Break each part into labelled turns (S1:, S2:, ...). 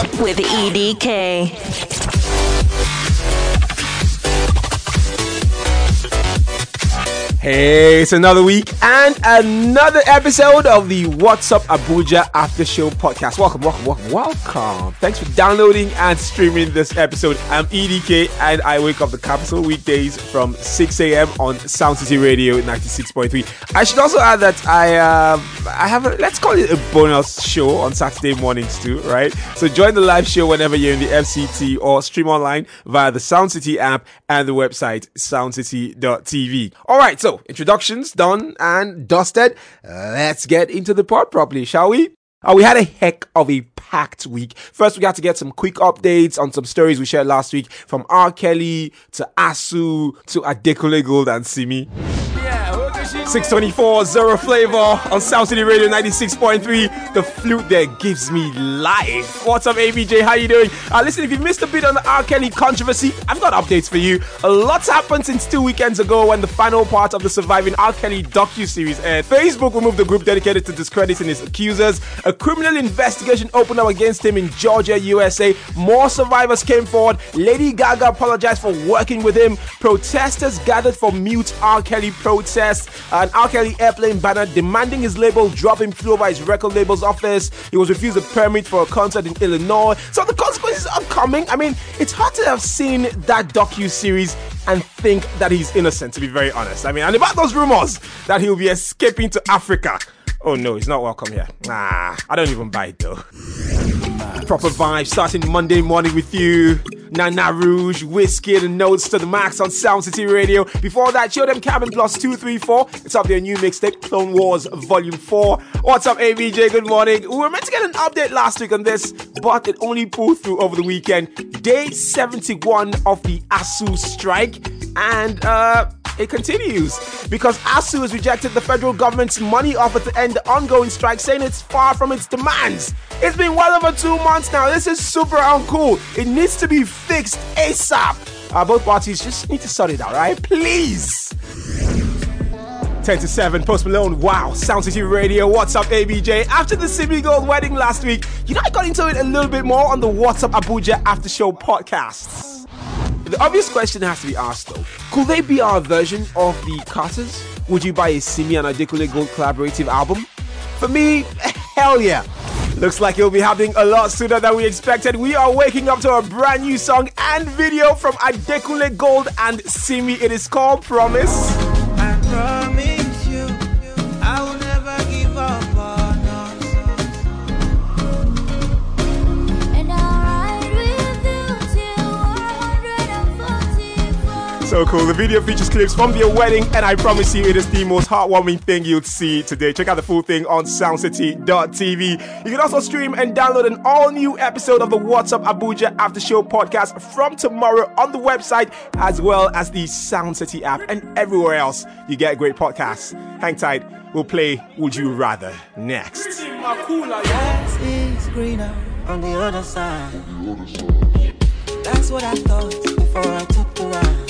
S1: With EDK.
S2: Hey, it's another week and another episode of the What's Up Abuja After Show podcast. Welcome, welcome, welcome, welcome. Thanks for downloading and streaming this episode. I'm EDK and I wake up the capital weekdays from 6 a.m. on Sound City Radio 96.3. I should also add that I uh, I have a, let's call it a bonus show on Saturday mornings too, right? So join the live show whenever you're in the FCT or stream online via the Sound City app and the website soundcity.tv. All right, so so, introductions done and dusted. Let's get into the pod properly, shall we? Uh, we had a heck of a packed week. First, we got to get some quick updates on some stories we shared last week from R. Kelly to ASUU to Adekunle Gold and Simi. 624 Zero Flavor on Sound City Radio 96.3. The flute there gives me life. What's up, ABJ? How you doing? Uh, listen, if you missed a bit on the R. Kelly controversy, I've got updates for you. A lot's happened since two weekends ago when the final part of the surviving R. Kelly docu-series aired. Facebook removed the group dedicated to discrediting his accusers. A criminal investigation opened up against him in Georgia, USA. More survivors came forward. Lady Gaga apologized for working with him. Protesters gathered for mute R. Kelly protests. An R. Kelly airplane banner demanding his label drop him flew over his record label's office. He was refused a permit for a concert in Illinois. So the consequences are coming. I mean, it's hard to have seen that docu series and think that he's innocent. To be very honest, I mean, and about those rumors that he'll be escaping to Africa. Oh no, he's not welcome here. Nah, I don't even buy it though. Proper vibe starting Monday morning with you. Nana Rouge, Whiskey, and Notes to the Max on Sound City Radio. Before that, show them Cabin Plus 234. It's up their new mixtape, Clone Wars Volume 4. What's up, ABJ? Good morning. We were meant to get an update last week on this, but it only pulled through over the weekend. Day 71 of the ASUU strike. And, uh, it continues because ASUU has rejected the federal government's money offer to end the ongoing strike, saying it's far from its demands. It's been well over two months now. This is super uncool. It needs to be fixed ASAP. Uh, both parties just need to sort it out, right? Please. 10 to 7, Post Malone, wow, Sound City Radio, what's up, ABJ? After the Simi Gold wedding last week, you know, I got into it a little bit more on the What's Up Abuja After Show podcasts. The obvious question has to be asked though could they be our version of the Carters? Would you buy a Simi and Adekunle Gold collaborative album? For me, hell yeah. Looks like it'll be happening a lot sooner than we expected. We are waking up to a brand new song and video from Adekunle Gold and Simi. It is called Promise. Cool. The video features clips from their wedding, and I promise you, it is the most heartwarming thing you'll see today. Check out the full thing on soundcity.tv. You can also stream and download an all new episode of the What's Up Abuja After Show podcast from tomorrow on the website, as well as the Sound City app and everywhere else you get great podcasts. Hang tight. We'll play Would You Rather next.
S3: on the other side. That's what I thought before I took the ride.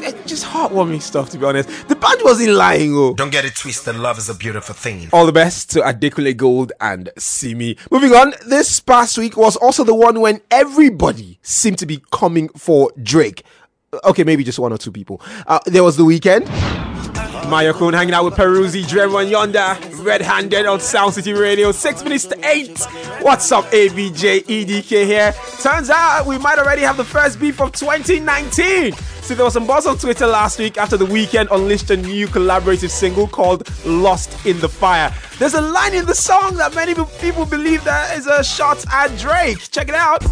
S2: it, just heartwarming stuff, to be honest. The band wasn't lying, oh.
S4: Don't get it twisted. Love is a beautiful thing.
S2: All the best to Adekunle Gold and Simi. Moving on, this past week was also the one when everybody seemed to be coming for Drake. Okay, maybe just one or two people. Uh, there was the Weeknd. Mayorkun hanging out with Peruzzi, Dremon Yonda, red handed on Sound City Radio, 6 minutes to 8. What's up, ABJ EDK here? Turns out we might already have the first beef of 2019. See, there was some buzz on Twitter last week after the Weeknd unleashed a new collaborative single called Lost in the Fire. There's a line in the song that many people believe that is a shot at Drake. Check it out.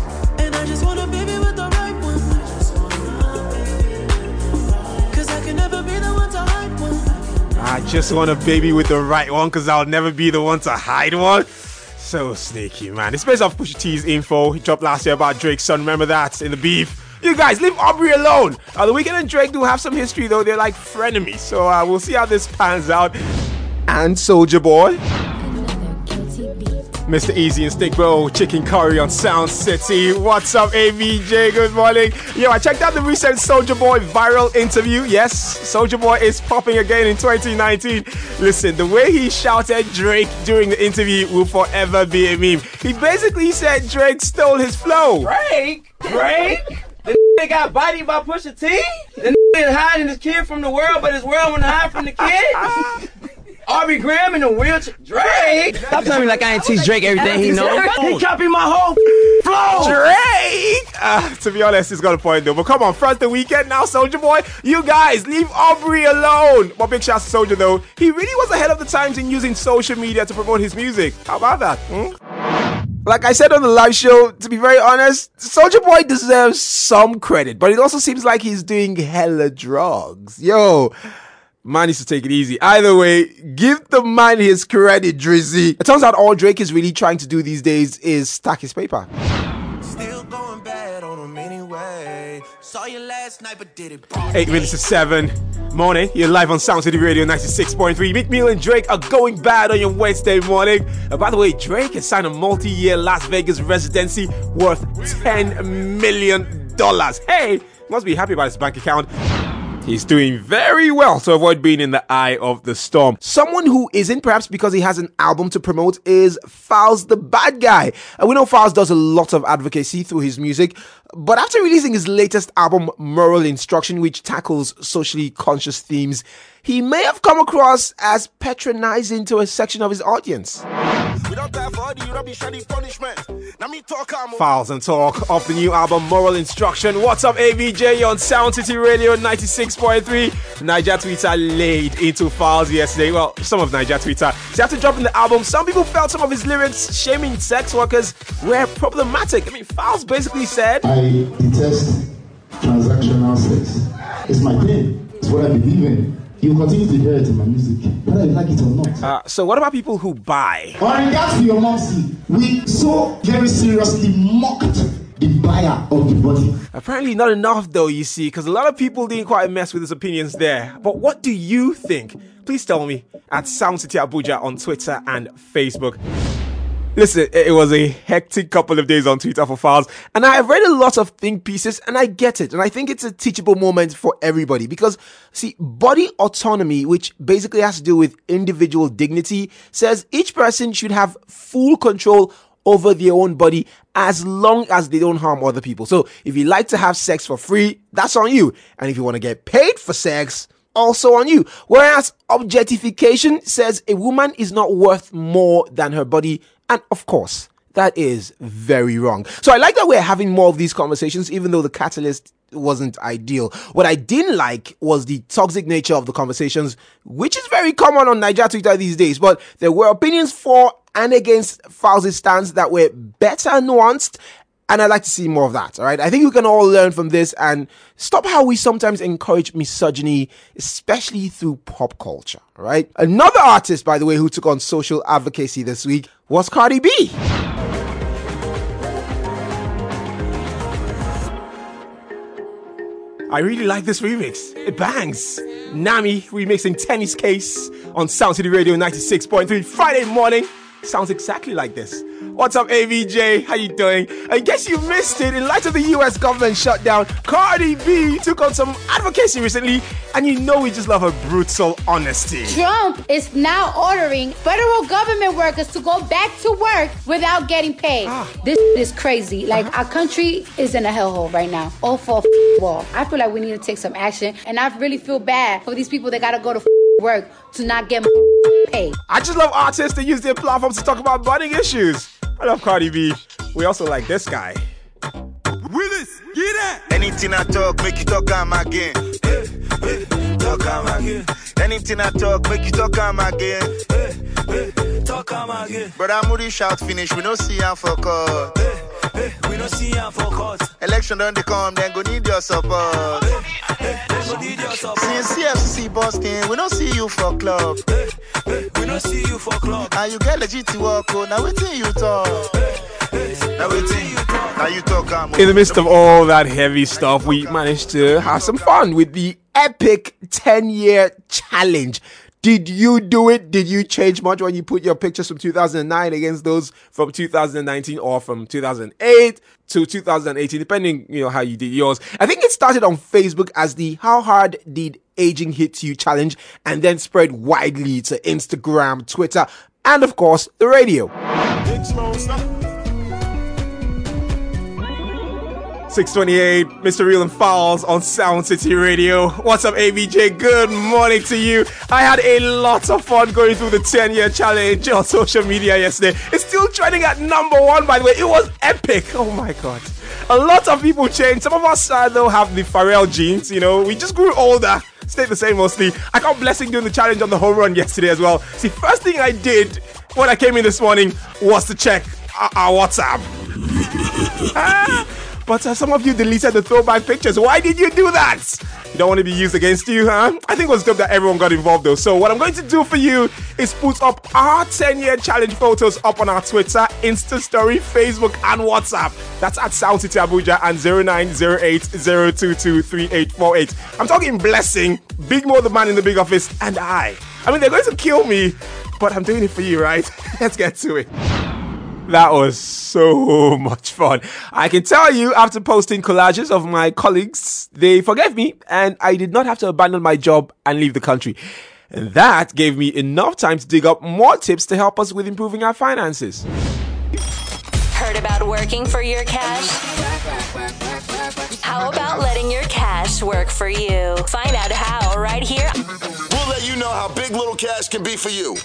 S2: I just want a baby with the right one because I'll never be the one to hide one. So sneaky, man. It's based off Pusha T's info. He dropped last year about Drake's son. Remember that in the beef? You guys, leave Aubrey alone. Uh, the Weeknd and Drake do have some history, though. They're like frenemies. So uh, we'll see how this pans out. And Soulja Boy. Mr. Eazi and Stick Bro, Chicken Curry on Sound City. What's up, ABJ? Good morning. Yo, I checked out the recent Soulja Boy viral interview. Yes, Soulja Boy is popping again in 2019. Listen, the way he shouted Drake during the interview will forever be a meme. He basically said Drake stole his flow.
S5: Drake? Drake? The nigga got bodied by Pusha T? The nigga hiding his kid from the world, but his world want to hide from the kid? Aubrey Graham in the wheelchair. Drake! Stop telling me like I ain't teach Drake everything he knows. He copied my whole flow.
S2: Drake! Uh, to be honest, he's got a point though. But come on, first the Weeknd, now Soulja Boy. You guys, leave Aubrey alone. But big shout to Soulja though. He really was ahead of the times in using social media to promote his music. How about that? Hmm? Like I said on the live show, to be very honest, Soulja Boy deserves some credit, but it also seems like he's doing hella drugs. Yo, Man needs to take it easy. Either way, give the man his credit, Drizzy. It turns out all Drake is really trying to do these days is stack his paper.
S3: Still going bad on him anyway. Saw you last night, but did it.
S2: Eight minutes to seven. Morning, you're live on Sound City Radio 96.3. Meek Mill and Drake are going bad on your Wednesday morning. And by the way, Drake has signed a multi year Las Vegas residency worth $10 million. Hey, must be happy about his bank account. He's doing very well to avoid being in the eye of the storm. Someone who isn't, perhaps because he has an album to promote, is Falz the Bad Guy. And we know Falz does a lot of advocacy through his music, but after releasing his latest album, Moral Instruction, which tackles socially conscious themes, he may have come across as patronizing to a section of his audience. Falz and talk of the new album Moral Instruction. What's up, ABJ? You're on Sound City Radio 96.3. Naija Twitter laid into Falz yesterday. Well, some of Naija Twitter. So after dropping the album, some people felt some of his lyrics shaming sex workers were problematic. I mean, Falz basically said,
S6: I detest transactional sex. It's my thing. It's what I believe in. You continue to hear it in my music, whether you like it or not.
S2: uh, So, what about people who buy?
S6: On regards to your momsy, we so very seriously mocked the buyer of the body.
S2: Apparently, not enough though, you see, because a lot of people didn't quite mess with his opinions there. But what do you think? Please tell me at Sound City Abuja on Twitter and Facebook. Listen, it was a hectic couple of days on Twitter for Falz, and I have read a lot of think pieces, and I get it, and I think it's a teachable moment for everybody because, see, body autonomy, which basically has to do with individual dignity, says each person should have full control over their own body as long as they don't harm other people. So, if you like to have sex for free, that's on you, and if you want to get paid for sex, also on you. Whereas objectification says a woman is not worth more than her body. And of course, that is very wrong. So I like that we're having more of these conversations, even though the catalyst wasn't ideal. What I didn't like was the toxic nature of the conversations, which is very common on Naija Twitter these days. But there were opinions for and against Falz's stance that were better nuanced and I'd like to see more of that. All right. I think we can all learn from this and stop how we sometimes encourage misogyny, especially through pop culture. All right. Another artist, by the way, who took on social advocacy this week was Cardi B. I really like this remix. It bangs. Nami remixing Teni's Case on Sound City Radio 96.3 Friday morning. Sounds exactly like this. What's up, ABJ? How you doing? I guess you missed it. In light of the US government shutdown, Cardi B took on some advocacy recently, and you know we just love her brutal honesty.
S7: Trump is now ordering federal government workers to go back to work without getting paid. Ah. This is crazy. Like uh-huh. our country is in a hellhole right now. All for a wall. I feel like we need to take some action, and I really feel bad for these people that gotta go to work to not get paid.
S2: I just love artists that use their platforms to talk about burning issues. I love Cardi B. We also like this guy.
S8: Willis, get that. Anything I talk, make you talk am again. Eh, eh, talk am again. Anything I talk, make you talk am again. Eh, eh, talk am again. Brother Moody shout finish, we no see am for call. Eh, Eh, we don't see ya for court. Election don't they come, then go need your support. Eh, eh, go need your support. Since CFC Boston, we don't see you for club. We don't see you for club. And you get legit to work, oh, now waiting you talk. Now waiting you talk. Now you talk, oh.
S2: In the midst of all that heavy stuff, we managed to have some fun with the epic 10 year challenge. Did you do it? Did you change much when you put your pictures from 2009 against those from 2019 or from 2008 to 2018, depending, you know, how you did yours? I think it started on Facebook as the How Hard Did Aging Hit You challenge and then spread widely to Instagram, Twitter, and of course, the radio. 628, Mr. Real and Falz on Sound City Radio. What's up, ABJ? Good morning to you. I had a lot of fun going through the 10 year challenge on social media yesterday. It's still trending at number one, by the way. It was epic. Oh my god. A lot of people changed. Some of us, uh, though, have the Pharrell genes. You know, we just grew older. Stayed the same mostly. I got blessing doing the challenge on the home run yesterday as well. See, first thing I did when I came in this morning was to check our, our WhatsApp. But uh, some of you deleted the throwback pictures. Why did you do that? You don't want to be used against you, huh? I think it was dope that everyone got involved though. So what I'm going to do for you is put up our 10-year challenge photos up on our Twitter, Insta Story, Facebook, and WhatsApp. That's at Sound City Abuja and 0908 I'm talking blessing, Big Mo the man in the big office, and I. I mean, they're going to kill me, but I'm doing it for you, right? Let's get to it. That was so much fun. I can tell you, after posting collages of my colleagues, they forgave me and I did not have to abandon my job and leave the country. And that gave me enough time to dig up more tips to help us with improving our finances.
S1: Heard about working for your cash? How about letting your cash work for you? Find out how right here.
S9: We'll let you know how big little cash can be for you.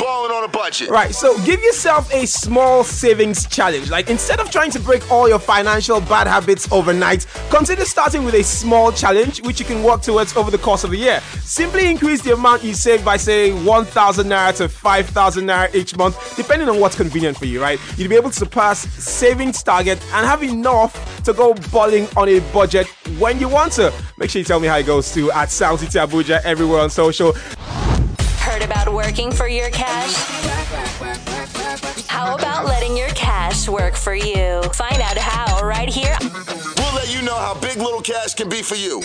S9: Balling on a budget.
S2: Right, so give yourself a small savings challenge. Like instead of trying to break all your financial bad habits overnight, consider starting with a small challenge which you can work towards over the course of the year. Simply increase the amount you save by say 1000 naira to 5000 naira each month, depending on what's convenient for you, right? You'll be able to surpass savings target and have enough to go bowling on a budget when you want to. Make sure you tell me how it goes too at Sound City Abuja everywhere on social.
S1: Heard about working for your cash? How about letting your cash work for you? Find out how right here.
S9: We'll let you know how big little cash can be for you.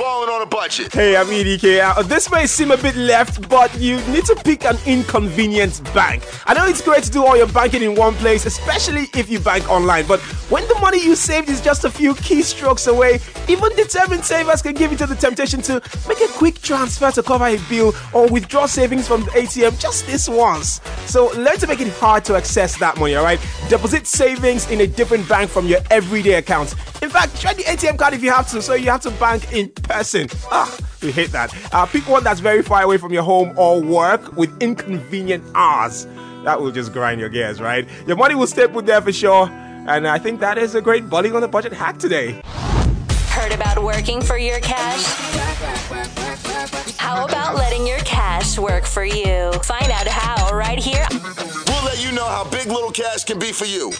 S9: Balling on a budget.
S2: Hey, I'm EDK. Uh, this may seem a bit left, but you need to pick an inconvenient bank. I know it's great to do all your banking in one place, especially if you bank online, but when the money you saved is just a few keystrokes away, even determined savers can give into the temptation to make a quick transfer to cover a bill or withdraw savings from the ATM just this once. So learn to make it hard to access that money, alright? Deposit savings in a different bank from your everyday account. In fact, try the ATM card if you have to, so you have to bank in person. Ah, we hate that. Uh, pick one that's very far away from your home or work with inconvenient hours. That will just grind your gears, right? Your money will stay put there for sure. And I think that is a great bowling on the budget hack today.
S1: Heard about working for your cash? How about letting your cash work for you? Find out how right here.
S9: We'll let you know how big little cash can be for you.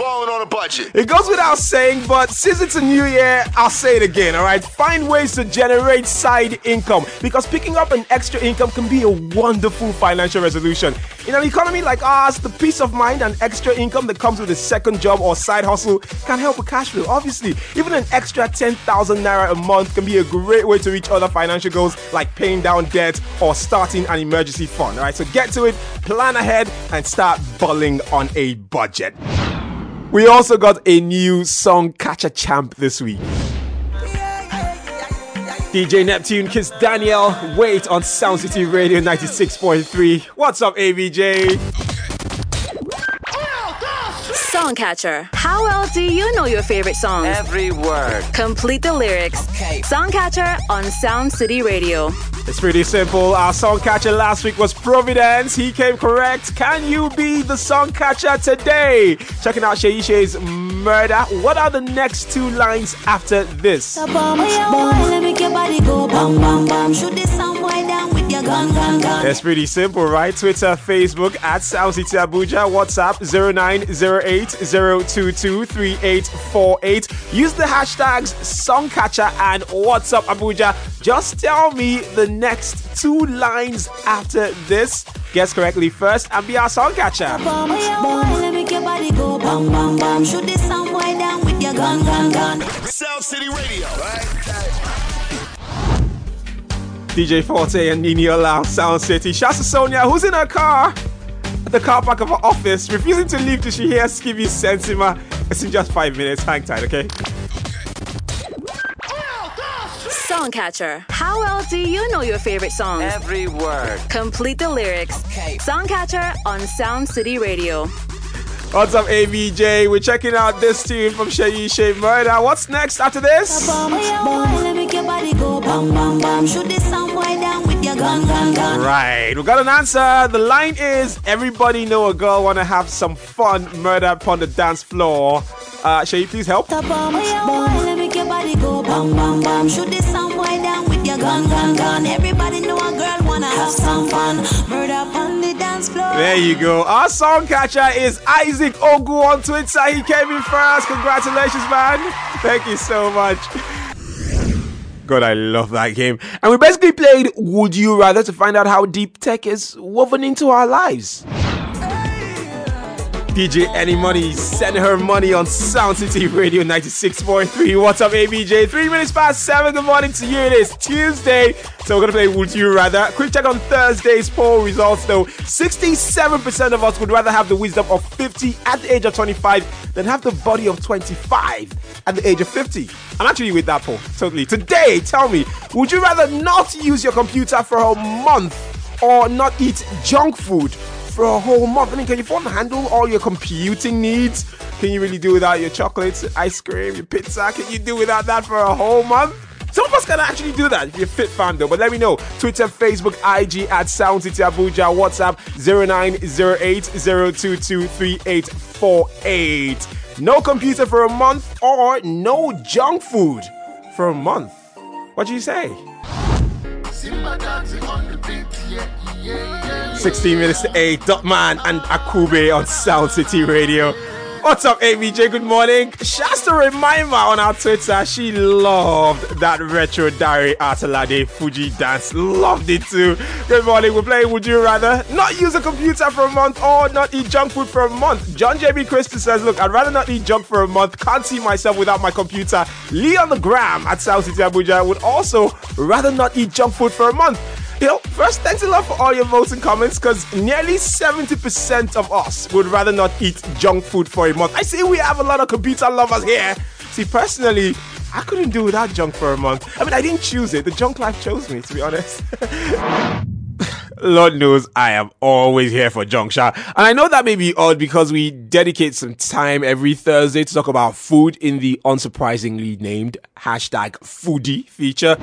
S9: Balling on a budget.
S2: It goes without saying, but since it's a new year, I'll say it again, alright? Find ways to generate side income because picking up an extra income can be a wonderful financial resolution. In an economy like ours, the peace of mind and extra income that comes with a second job or side hustle can help with cash flow. Obviously, even an extra 10,000 naira a month can be a great way to reach other financial goals like paying down debt or starting an emergency fund, alright? So get to it, plan ahead, and start balling on a budget. We also got a new song catcher champ this week. DJ Neptune, Kizz Daniel wait on Sound City Radio 96.3. What's up, ABJ?
S10: Songcatcher. How well do you know your favorite songs?
S11: Every word.
S10: Complete the lyrics.
S11: Okay.
S10: Songcatcher on Sound City Radio.
S2: It's pretty simple. Our song catcher last week was Providence. He came correct. Can you be the song catcher today? Checking out Seyi Shay's Murder. What are the next two lines after this? It's pretty simple, right? Twitter, Facebook at Sound City Abuja, WhatsApp 0908-022-3848. Use the hashtags Songcatcher and WhatsApp Abuja. Just tell me the next two lines after this. Guess correctly first and be our Songcatcher.
S11: Bum, bum, let
S2: DJ Forte and Nini Olau, Sound City. Shouts to Sonia, who's in her car at the car park of her office, refusing to leave till she hears Skibby Sensima. It's in just five minutes. Hang tight, okay?
S10: Songcatcher. How well do you know your favorite songs?
S12: Every word.
S10: Complete the lyrics.
S12: Okay.
S10: Songcatcher on Sound City Radio.
S2: What's up, ABJ? We're checking out this tune from Seyi Shay Murder. What's next after this?
S11: Bum, bum, let me make your body go bam, bam, bam. Shoot this somewhere down with your gun, gun, gun.
S2: Right, we got an answer. The line is Everybody know a girl wanna have some fun, murder upon the dance floor. Uh, Shay, please help.
S11: Bum, bum, let me make your body go bam, bam, bam. Shoot this somewhere down with your gun, gun, gun. Everybody know a girl wanna have some fun. Murder upon the dance floor.
S2: There you go. Our song catcher is Isaac Ogu on Twitter. He came in first. Congratulations, man. Thank you so much. God, I love that game. And we basically played Would You Rather to find out how deep tech is woven into our lives. DJ Enimoney, send her money on Sound City Radio 96.3. What's up, ABJ? Three minutes past seven. Good morning to you. It is Tuesday. So we're gonna play Would You Rather. Quick check on Thursday's poll results though. 67% of us would rather have the wisdom of 50 at the age of 25 than have the body of 25 at the age of 50. I'm actually with that poll, totally. Today, tell me, would you rather not use your computer for a month or not eat junk food for a whole month? I mean, can your phone handle all your computing needs? Can you really do without your chocolates, ice cream, your pizza? Can you do without that for a whole month? Some of us can actually do that if you're fit fan though. But let me know. Twitter, Facebook, IG at Sound City Abuja, WhatsApp 0908-022-3848. No computer for a month or no junk food for a month. What do you say? 16 minutes to 8. Dotman and Akube on Sound City Radio. What's up, ABJ? Good morning. Shasta Reminder on our Twitter. She loved that retro Dari Atalade Fuji dance. Loved it too. Good morning. We're playing Would You Rather Not Use a Computer for a month or not eat junk food for a month? John JB Christie says, Look, I'd rather not eat junk for a month. Can't see myself without my computer. Lee on the gram at Sound City Abuja would also rather not eat junk food for a month. Know, first, thanks a lot for all your votes and comments because nearly 70% of us would rather not eat junk food for a month. I see we have a lot of computer lovers here. See, personally, I couldn't do without junk for a month. I mean, I didn't choose it. The junk life chose me, to be honest. Lord knows I am always here for junk shot. And I know that may be odd because we dedicate some time every Thursday to talk about food in the unsurprisingly named hashtag foodie feature.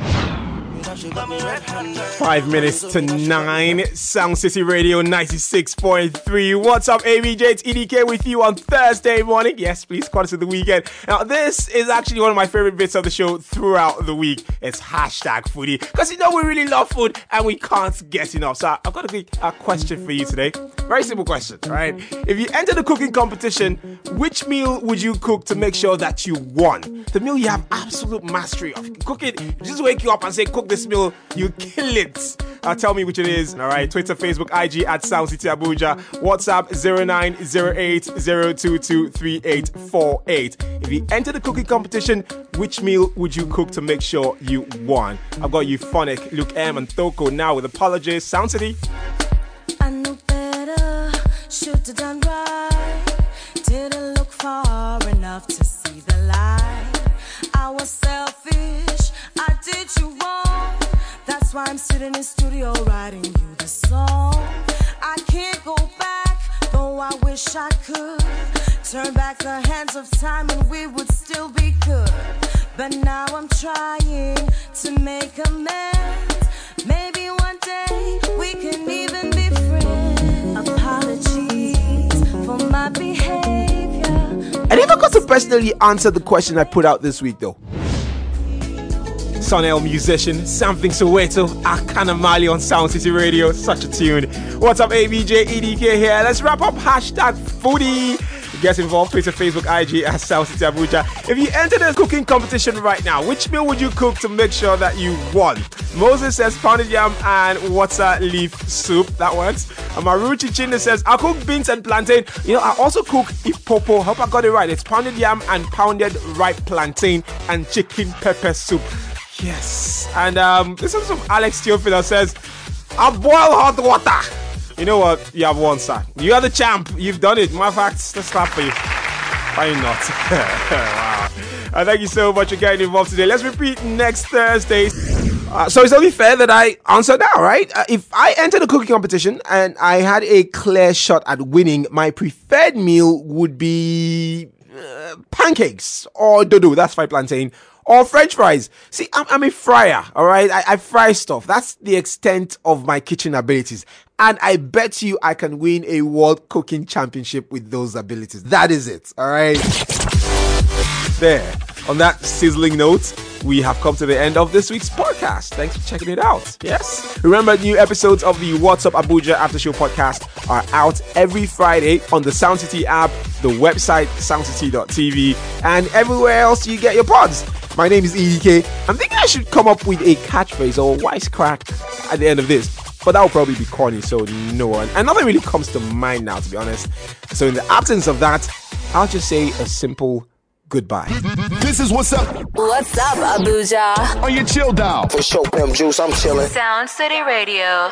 S2: Five minutes to nine. Sound City Radio 96.3. What's up, ABJ? It's EDK with you on Thursday morning. Yes, please, quarter to the weekend. Now, this is actually one of my favorite bits of the show throughout the week. It's hashtag foodie. Because you know we really love food and we can't get enough. So I've got a, a question for you today. Very simple question, right? Mm-hmm. If you enter the cooking competition, which meal would you cook to make sure that you won? The meal you have absolute mastery of. Cook it, just wake you up and say, cook this meal, you kill it. Uh, tell me which it is. All right, Twitter, Facebook, IG at Sound City Abuja, WhatsApp 0908-022-3848. If you enter the cooking competition, which meal would you cook to make sure you won? I've got Euphonic, Luke M, and Thoko now with apologies. Sound City.
S11: I knew better, should've done right. Didn't look far enough to see the light. I was selfish, I did you wrong. That's why I'm sitting in studio writing you the song. I can't go back, though I wish I could. Turn back the hands of time and we would still be good. But now I'm trying to make amends. Maybe one day we can even be friends. Apologies for my behavior.
S2: I never got to personally answer the question I put out this week, though. Sonel musician, Something Soweto, Akana Mali on Sound City Radio. Such a tune. What's up, ABJ EDK here? Let's wrap up hashtag foodie. Get involved, Twitter, Facebook, IG at Sound City Abuja. If you enter the cooking competition right now, which meal would you cook to make sure that you won? Moses says pounded yam and water leaf soup. That works. And Maruchi Chinda says, I cook beans and plantain. You know, I also cook ipopo. Hope I got it right. It's pounded yam and pounded ripe plantain and chicken pepper soup. Yes. And um, this is from Alex Theophilus says, I boil hot water. You know what? You have won, sir. You are the champ. You've done it. My facts, let's clap for you. Why not? wow. Uh, thank you so much for getting involved today. Let's repeat next Thursday. Uh, so it's only fair that I answer now, right? Uh, if I entered a cooking competition and I had a clear shot at winning, my preferred meal would be uh, pancakes or dodo. That's fried plantain or french fries. See, I'm, I'm a fryer, all right? I, I, fry stuff. That's the extent of my kitchen abilities. And I bet you I can win a world cooking championship with those abilities. That is it, all right? There. On that sizzling note, we have come to the end of this week's podcast. Thanks for checking it out. Yes. Remember, new episodes of the What's Up Abuja After Show podcast are out every Friday on the Sound City app, the website soundcity.tv, and everywhere else you get your pods. My name is EDK. I'm thinking I should come up with a catchphrase or wisecrack at the end of this. But that will probably be corny, so no one. And nothing really comes to mind now, to be honest. So, in the absence of that, I'll just say a simple goodbye.
S9: This is what's up.
S1: What's up, Abuja?
S9: On your chill down.
S8: For sure, Pimp Juice, I'm chilling.
S1: Sound City Radio.